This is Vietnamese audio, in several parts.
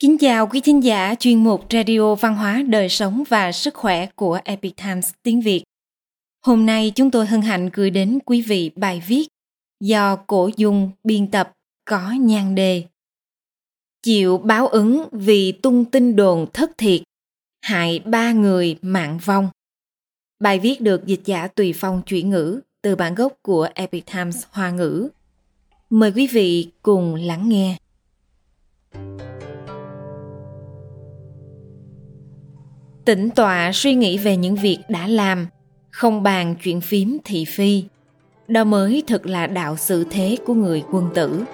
Kính chào quý thính giả chuyên mục Radio Văn hóa Đời sống và Sức khỏe của Epic Times tiếng Việt. Hôm nay chúng tôi hân hạnh gửi đến quý vị bài viết do Cổ Dung biên tập có nhan đề Chịu báo ứng vì tung tin đồn thất thiệt, hại ba người mạng vong. Bài viết được dịch giả Tùy Phong chuyển ngữ từ bản gốc của Epic Times Hoa ngữ. Mời quý vị cùng lắng nghe. Tĩnh tọa suy nghĩ về những việc đã làm, không bàn chuyện phím thị phi. Đó mới thực là đạo sự thế của người quân tử.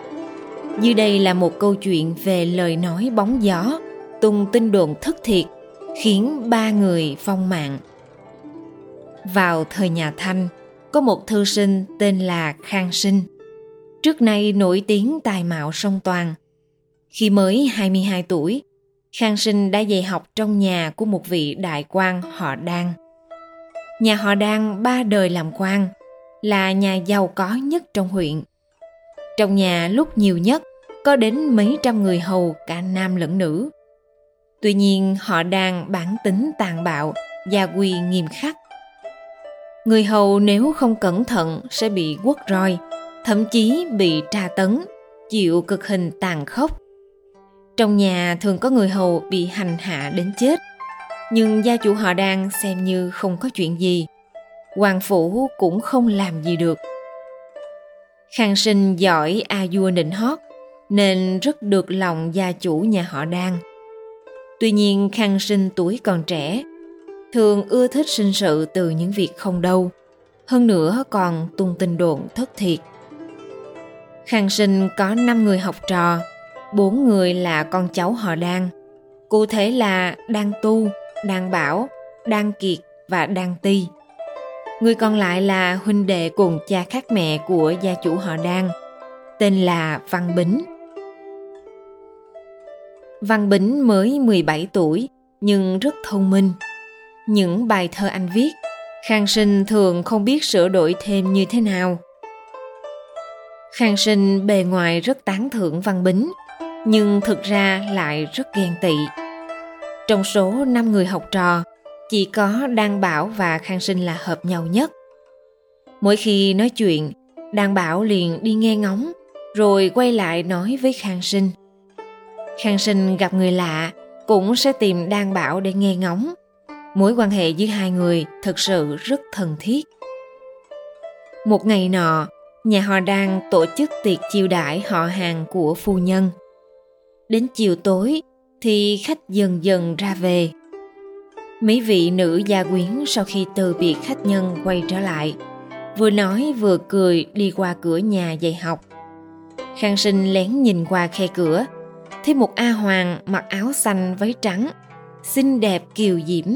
Dưới đây là một câu chuyện về lời nói bóng gió, tung tin đồn thất thiệt, khiến ba người phong mạng. Vào thời nhà Thanh, có một thư sinh tên là Khang Sinh. Trước nay nổi tiếng tài mạo song toàn. Khi mới 22 tuổi, Khang Sinh đã dạy học trong nhà của một vị đại quan họ Đan. Nhà họ Đan ba đời làm quan, là nhà giàu có nhất trong huyện. Trong nhà lúc nhiều nhất có đến mấy trăm người hầu cả nam lẫn nữ. Tuy nhiên họ đang bản tính tàn bạo, gia quy nghiêm khắc. Người hầu nếu không cẩn thận sẽ bị quất roi, thậm chí bị tra tấn, chịu cực hình tàn khốc trong nhà thường có người hầu bị hành hạ đến chết, nhưng gia chủ họ đang xem như không có chuyện gì. Hoàng phủ cũng không làm gì được. Khang sinh giỏi a vua nịnh hót, nên rất được lòng gia chủ nhà họ đang. Tuy nhiên Khang sinh tuổi còn trẻ, thường ưa thích sinh sự từ những việc không đâu, hơn nữa còn tung tin đồn thất thiệt. Khang sinh có 5 người học trò, bốn người là con cháu họ Đan. Cụ thể là Đan Tu, Đan Bảo, Đan Kiệt và Đan Ti. Người còn lại là huynh đệ cùng cha khác mẹ của gia chủ họ Đan, tên là Văn Bính. Văn Bính mới 17 tuổi nhưng rất thông minh. Những bài thơ anh viết, Khang Sinh thường không biết sửa đổi thêm như thế nào. Khang Sinh bề ngoài rất tán thưởng Văn Bính, nhưng thực ra lại rất ghen tị. Trong số 5 người học trò, chỉ có Đan Bảo và Khang Sinh là hợp nhau nhất. Mỗi khi nói chuyện, Đan Bảo liền đi nghe ngóng, rồi quay lại nói với Khang Sinh. Khang Sinh gặp người lạ cũng sẽ tìm Đan Bảo để nghe ngóng. Mối quan hệ giữa hai người thật sự rất thân thiết. Một ngày nọ, nhà họ Đan tổ chức tiệc chiêu đãi họ hàng của phu nhân – Đến chiều tối thì khách dần dần ra về. Mấy vị nữ gia quyến sau khi từ biệt khách nhân quay trở lại, vừa nói vừa cười đi qua cửa nhà dạy học. Khang sinh lén nhìn qua khe cửa, thấy một A Hoàng mặc áo xanh váy trắng, xinh đẹp kiều diễm,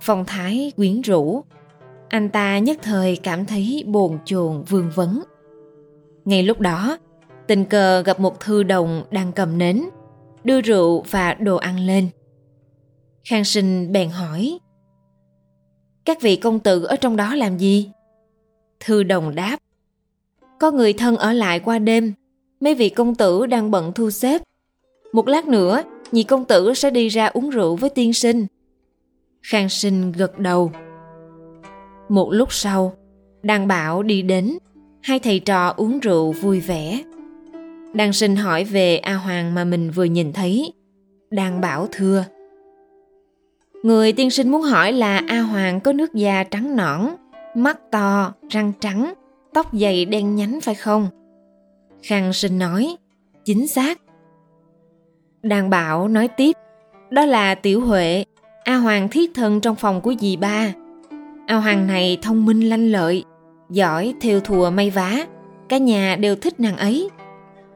phong thái quyến rũ. Anh ta nhất thời cảm thấy bồn chồn vương vấn. Ngay lúc đó, tình cờ gặp một thư đồng đang cầm nến, đưa rượu và đồ ăn lên. Khang sinh bèn hỏi. Các vị công tử ở trong đó làm gì? Thư đồng đáp. Có người thân ở lại qua đêm, mấy vị công tử đang bận thu xếp. Một lát nữa, nhị công tử sẽ đi ra uống rượu với tiên sinh. Khang sinh gật đầu. Một lúc sau, đàn bảo đi đến, hai thầy trò uống rượu vui vẻ đang sinh hỏi về A Hoàng mà mình vừa nhìn thấy. Đang bảo thưa. Người tiên sinh muốn hỏi là A Hoàng có nước da trắng nõn, mắt to, răng trắng, tóc dày đen nhánh phải không? Khang sinh nói, chính xác. Đàn bảo nói tiếp, đó là Tiểu Huệ, A Hoàng thiết thân trong phòng của dì ba. A Hoàng này thông minh lanh lợi, giỏi theo thùa may vá, cả nhà đều thích nàng ấy.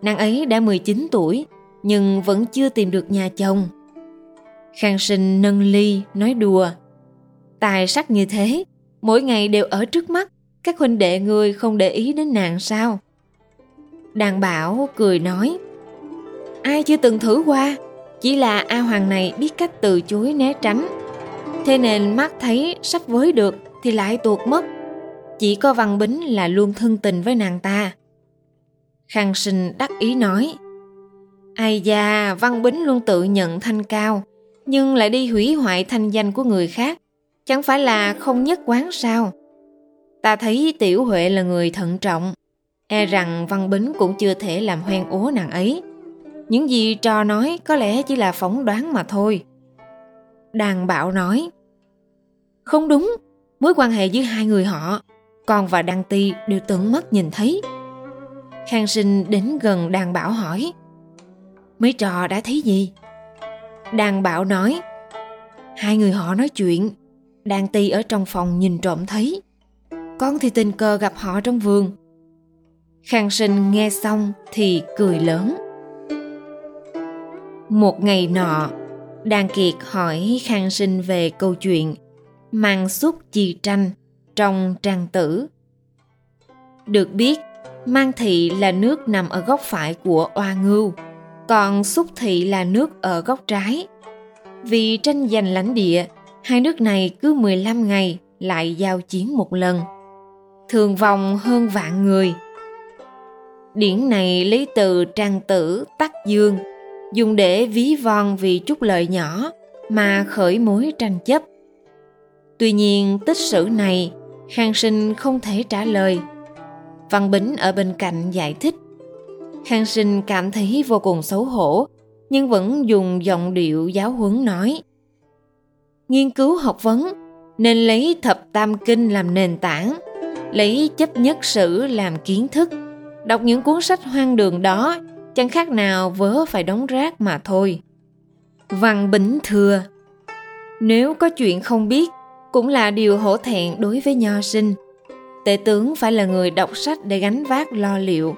Nàng ấy đã 19 tuổi nhưng vẫn chưa tìm được nhà chồng. Khang sinh nâng ly nói đùa. Tài sắc như thế, mỗi ngày đều ở trước mắt, các huynh đệ ngươi không để ý đến nàng sao? Đàn bảo cười nói. Ai chưa từng thử qua, chỉ là A Hoàng này biết cách từ chối né tránh. Thế nên mắt thấy sắp với được thì lại tuột mất. Chỉ có Văn Bính là luôn thân tình với nàng ta. Khang sinh đắc ý nói, ai da, văn bính luôn tự nhận thanh cao, nhưng lại đi hủy hoại thanh danh của người khác, chẳng phải là không nhất quán sao? Ta thấy tiểu huệ là người thận trọng e rằng văn bính cũng chưa thể làm hoen ố nàng ấy. Những gì trò nói có lẽ chỉ là phỏng đoán mà thôi. Đàn bảo nói, không đúng, mối quan hệ giữa hai người họ, con và đăng ti đều tận mắt nhìn thấy khang sinh đến gần đàn bảo hỏi, mấy trò đã thấy gì? Đàn bảo nói, hai người họ nói chuyện. Đàn ti ở trong phòng nhìn trộm thấy. Con thì tình cờ gặp họ trong vườn. Khang sinh nghe xong thì cười lớn. Một ngày nọ, đàn kiệt hỏi khang sinh về câu chuyện mang xúc chi tranh trong trang tử. Được biết mang thị là nước nằm ở góc phải của oa ngưu, còn xúc thị là nước ở góc trái. Vì tranh giành lãnh địa, hai nước này cứ 15 ngày lại giao chiến một lần thường vòng hơn vạn người. Điển này lấy từ trang tử tắc dương, dùng để ví von vì chút lợi nhỏ mà khởi mối tranh chấp. Tuy nhiên, tích sử này khang sinh không thể trả lời văn bính ở bên cạnh giải thích. Khang sinh cảm thấy vô cùng xấu hổ, nhưng vẫn dùng giọng điệu giáo huấn nói. Nghiên cứu học vấn, nên lấy thập tam kinh làm nền tảng, lấy chấp nhất sử làm kiến thức. Đọc những cuốn sách hoang đường đó, chẳng khác nào vớ phải đóng rác mà thôi. Văn bính thưa, nếu có chuyện không biết, cũng là điều hổ thẹn đối với nho sinh tể tướng phải là người đọc sách để gánh vác lo liệu.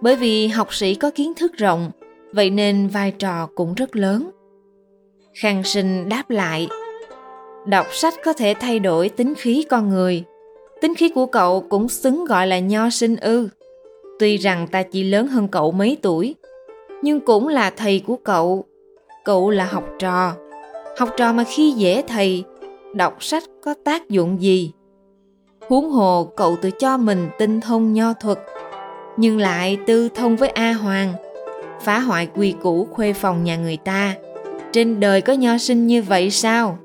Bởi vì học sĩ có kiến thức rộng, vậy nên vai trò cũng rất lớn. Khang sinh đáp lại, đọc sách có thể thay đổi tính khí con người. Tính khí của cậu cũng xứng gọi là nho sinh ư. Tuy rằng ta chỉ lớn hơn cậu mấy tuổi, nhưng cũng là thầy của cậu. Cậu là học trò. Học trò mà khi dễ thầy, đọc sách có tác dụng gì? Huống hồ cậu tự cho mình tinh thông nho thuật, nhưng lại tư thông với a hoàng, phá hoại quy củ khuê phòng nhà người ta. Trên đời có nho sinh như vậy sao?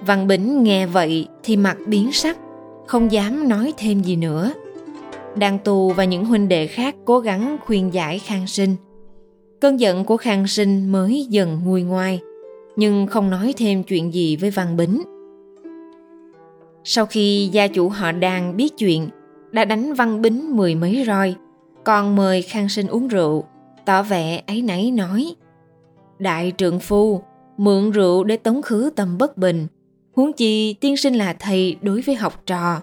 Văn bính nghe vậy thì mặt biến sắc, không dám nói thêm gì nữa. Đàn tù và những huynh đệ khác cố gắng khuyên giải khang sinh. Cơn giận của khang sinh mới dần nguôi ngoai, nhưng không nói thêm chuyện gì với văn bính sau khi gia chủ họ đàn biết chuyện, đã đánh văn bính mười mấy roi, còn mời khang sinh uống rượu. Tỏ vẻ ấy nấy nói, đại trượng phu, mượn rượu để tống khứ tâm bất bình, huống chi tiên sinh là thầy đối với học trò.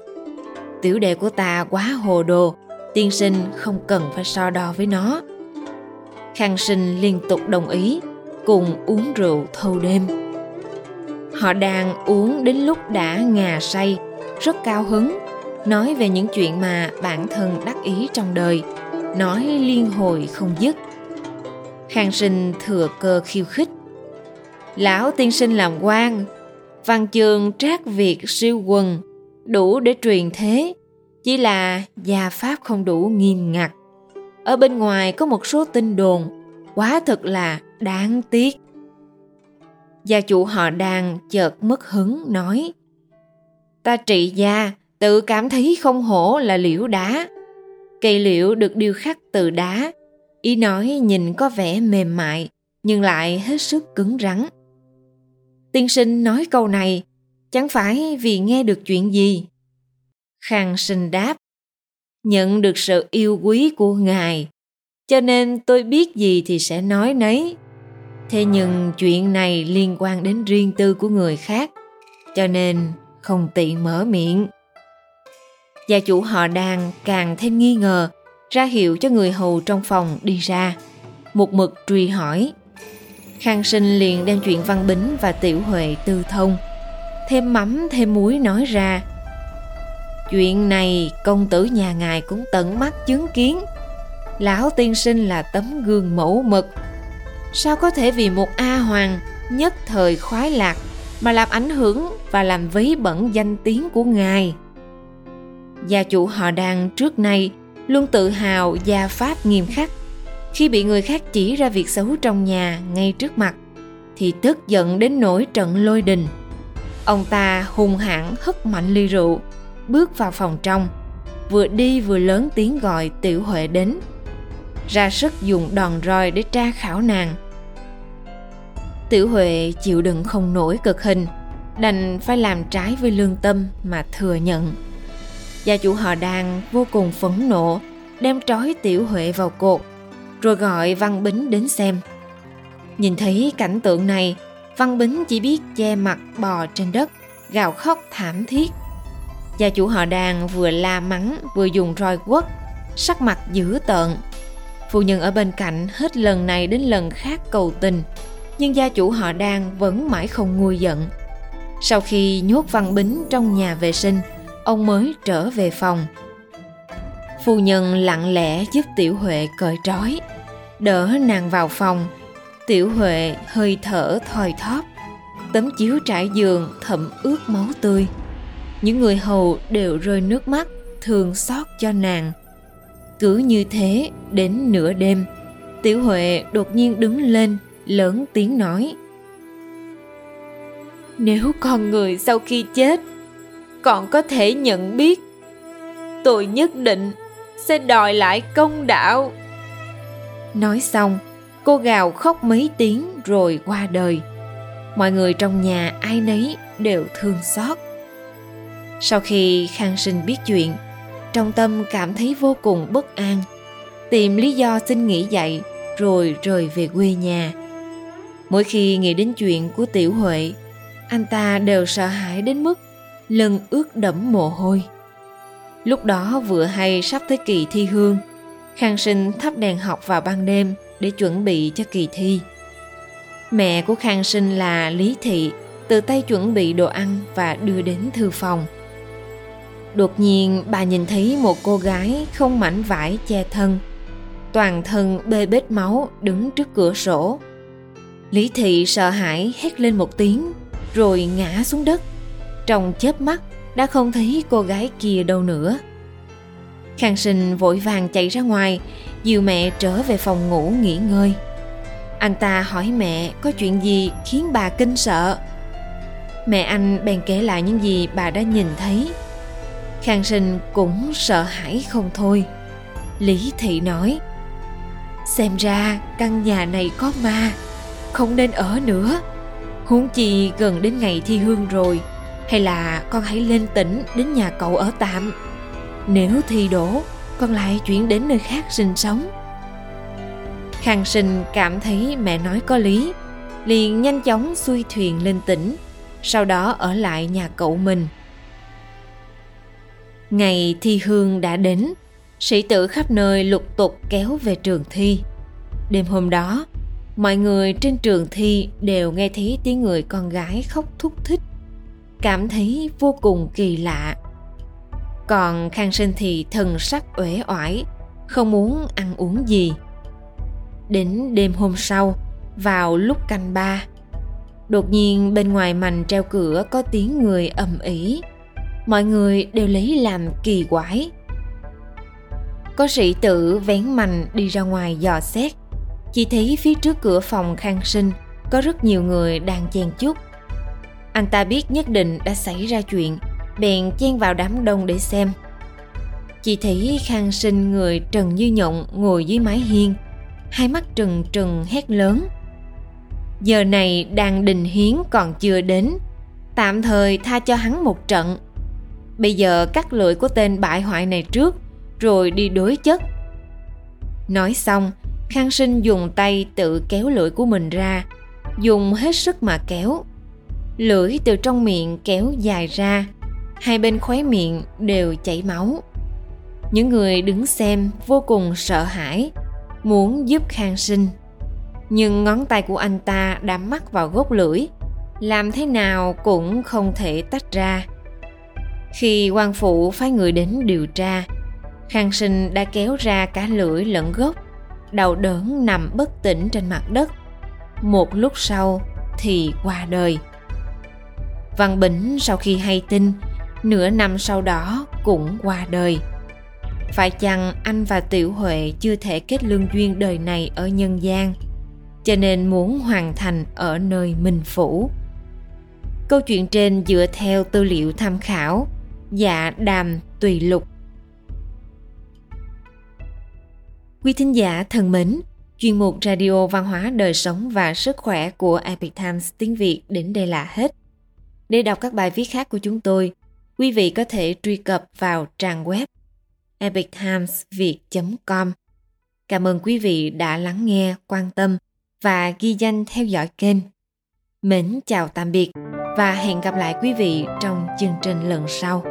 Tiểu đệ của ta quá hồ đồ, tiên sinh không cần phải so đo với nó. Khang sinh liên tục đồng ý, cùng uống rượu thâu đêm họ đang uống đến lúc đã ngà say, rất cao hứng, nói về những chuyện mà bản thân đắc ý trong đời, nói liên hồi không dứt. Khang sinh thừa cơ khiêu khích, lão tiên sinh làm quan, văn chương trác việt siêu quần, đủ để truyền thế, chỉ là gia pháp không đủ nghiêm ngặt. Ở bên ngoài có một số tin đồn, quá thật là đáng tiếc gia chủ họ đàn chợt mất hứng, nói, ta trị gia, tự cảm thấy không hổ là liễu đá. Cây liễu được điêu khắc từ đá. Ý nói nhìn có vẻ mềm mại, nhưng lại hết sức cứng rắn. Tiên sinh nói câu này, chẳng phải vì nghe được chuyện gì? Khang sinh đáp, nhận được sự yêu quý của ngài, cho nên tôi biết gì thì sẽ nói nấy thế nhưng chuyện này liên quan đến riêng tư của người khác, cho nên không tiện mở miệng. Gia chủ họ đàn càng thêm nghi ngờ, ra hiệu cho người hầu trong phòng đi ra. Một mực truy hỏi. Khang sinh liền đem chuyện văn bính và tiểu huệ tư thông. Thêm mắm, thêm muối nói ra. Chuyện này công tử nhà ngài cũng tận mắt chứng kiến. Lão tiên sinh là tấm gương mẫu mực sao có thể vì một a hoàng nhất thời khoái lạc mà làm ảnh hưởng và làm vấy bẩn danh tiếng của ngài? Gia chủ họ đàn trước nay luôn tự hào gia pháp nghiêm khắc. Khi bị người khác chỉ ra việc xấu trong nhà ngay trước mặt, thì tức giận đến nỗi trận lôi đình. Ông ta hung hãn hất mạnh ly rượu, bước vào phòng trong, vừa đi vừa lớn tiếng gọi tiểu huệ đến ra sức dùng đòn roi để tra khảo nàng. Tiểu huệ chịu đựng không nổi cực hình, đành phải làm trái với lương tâm mà thừa nhận. Gia chủ họ đan vô cùng phẫn nộ, đem trói tiểu huệ vào cột, rồi gọi văn bính đến xem. Nhìn thấy cảnh tượng này, văn bính chỉ biết che mặt bò trên đất, gào khóc thảm thiết. Gia chủ họ đàn vừa la mắng, vừa dùng roi quất, sắc mặt dữ tợn phu nhân ở bên cạnh hết lần này đến lần khác cầu tình, nhưng gia chủ họ đang vẫn mãi không nguôi giận. Sau khi nhốt văn bính trong nhà vệ sinh, ông mới trở về phòng. Phu nhân lặng lẽ giúp tiểu huệ cởi trói, đỡ nàng vào phòng. Tiểu huệ hơi thở thoi thóp, tấm chiếu trải giường thậm ướt máu tươi. Những người hầu đều rơi nước mắt, thương xót cho nàng cứ như thế đến nửa đêm. Tiểu huệ đột nhiên đứng lên lớn tiếng nói. Nếu con người sau khi chết còn có thể nhận biết tôi nhất định sẽ đòi lại công đạo. Nói xong cô gào khóc mấy tiếng rồi qua đời. Mọi người trong nhà ai nấy đều thương xót. Sau khi khang sinh biết chuyện trong tâm cảm thấy vô cùng bất an. Tìm lý do xin nghỉ dạy, rồi rời về quê nhà. Mỗi khi nghĩ đến chuyện của tiểu huệ, anh ta đều sợ hãi đến mức lưng ướt đẫm mồ hôi. Lúc đó vừa hay sắp tới kỳ thi hương, khang sinh thắp đèn học vào ban đêm để chuẩn bị cho kỳ thi. Mẹ của khang sinh là lý thị, tự tay chuẩn bị đồ ăn và đưa đến thư phòng đột nhiên, bà nhìn thấy một cô gái không mảnh vải che thân. Toàn thân bê bết máu, đứng trước cửa sổ. Lý thị sợ hãi hét lên một tiếng, rồi ngã xuống đất. Trong chớp mắt, đã không thấy cô gái kia đâu nữa. Khang sinh vội vàng chạy ra ngoài, dìu mẹ trở về phòng ngủ nghỉ ngơi. Anh ta hỏi mẹ có chuyện gì khiến bà kinh sợ. Mẹ anh bèn kể lại những gì bà đã nhìn thấy khang sinh cũng sợ hãi không thôi. Lý thị nói, xem ra căn nhà này có ma, không nên ở nữa. Huống chi gần đến ngày thi hương rồi, hay là con hãy lên tỉnh đến nhà cậu ở tạm. Nếu thi đổ, con lại chuyển đến nơi khác sinh sống. Khang sinh cảm thấy mẹ nói có lý, liền nhanh chóng xuôi thuyền lên tỉnh, sau đó ở lại nhà cậu mình ngày thi hương đã đến, sĩ tử khắp nơi lục tục kéo về trường thi. Đêm hôm đó, mọi người trên trường thi đều nghe thấy tiếng người con gái khóc thúc thích. Cảm thấy vô cùng kỳ lạ. Còn khang sinh thì thần sắc uể oải, không muốn ăn uống gì. Đến đêm hôm sau, vào lúc canh ba, đột nhiên bên ngoài mành treo cửa có tiếng người ầm ĩ mọi người đều lấy làm kỳ quái. Có sĩ tử vén mành đi ra ngoài dò xét. Chỉ thấy phía trước cửa phòng khang sinh, có rất nhiều người đang chen chúc. Anh ta biết nhất định đã xảy ra chuyện, bèn chen vào đám đông để xem. Chỉ thấy khang sinh người trần như nhộng ngồi dưới mái hiên, hai mắt trừng trừng hét lớn. Giờ này đang đình hiến còn chưa đến, tạm thời tha cho hắn một trận bây giờ cắt lưỡi của tên bại hoại này trước, rồi đi đối chất. Nói xong, khang sinh dùng tay tự kéo lưỡi của mình ra, dùng hết sức mà kéo. Lưỡi từ trong miệng kéo dài ra, hai bên khóe miệng đều chảy máu. Những người đứng xem vô cùng sợ hãi, muốn giúp khang sinh. Nhưng ngón tay của anh ta đã mắc vào gốc lưỡi, làm thế nào cũng không thể tách ra khi quan phụ phái người đến điều tra. Khang sinh đã kéo ra cả lưỡi lẫn gốc đau đớn nằm bất tỉnh trên mặt đất. Một lúc sau thì qua đời. Văn bỉnh sau khi hay tin nửa năm sau đó cũng qua đời. Phải chăng anh và Tiểu Huệ chưa thể kết lương duyên đời này ở nhân gian, cho nên muốn hoàn thành ở nơi Minh Phủ. Câu chuyện trên dựa theo tư liệu tham khảo. Dạ Đàm Tùy Lục Quý thính giả thân mến, chuyên mục Radio Văn hóa Đời Sống và Sức Khỏe của Epic Times tiếng Việt đến đây là hết. Để đọc các bài viết khác của chúng tôi, quý vị có thể truy cập vào trang web epictimesviet.com. Cảm ơn quý vị đã lắng nghe, quan tâm và ghi danh theo dõi kênh. Mến chào tạm biệt và hẹn gặp lại quý vị trong chương trình lần sau.